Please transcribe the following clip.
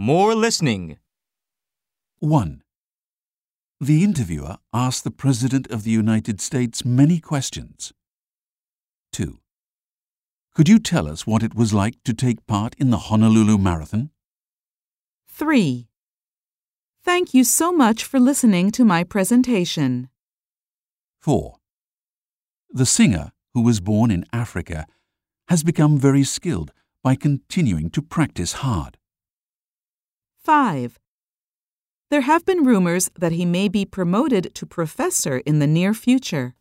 More listening. 1. The interviewer asked the President of the United States many questions. 2. Could you tell us what it was like to take part in the Honolulu Marathon? 3. Thank you so much for listening to my presentation. 4. The singer, who was born in Africa, has become very skilled by continuing to practice hard. 5. There have been rumors that he may be promoted to professor in the near future.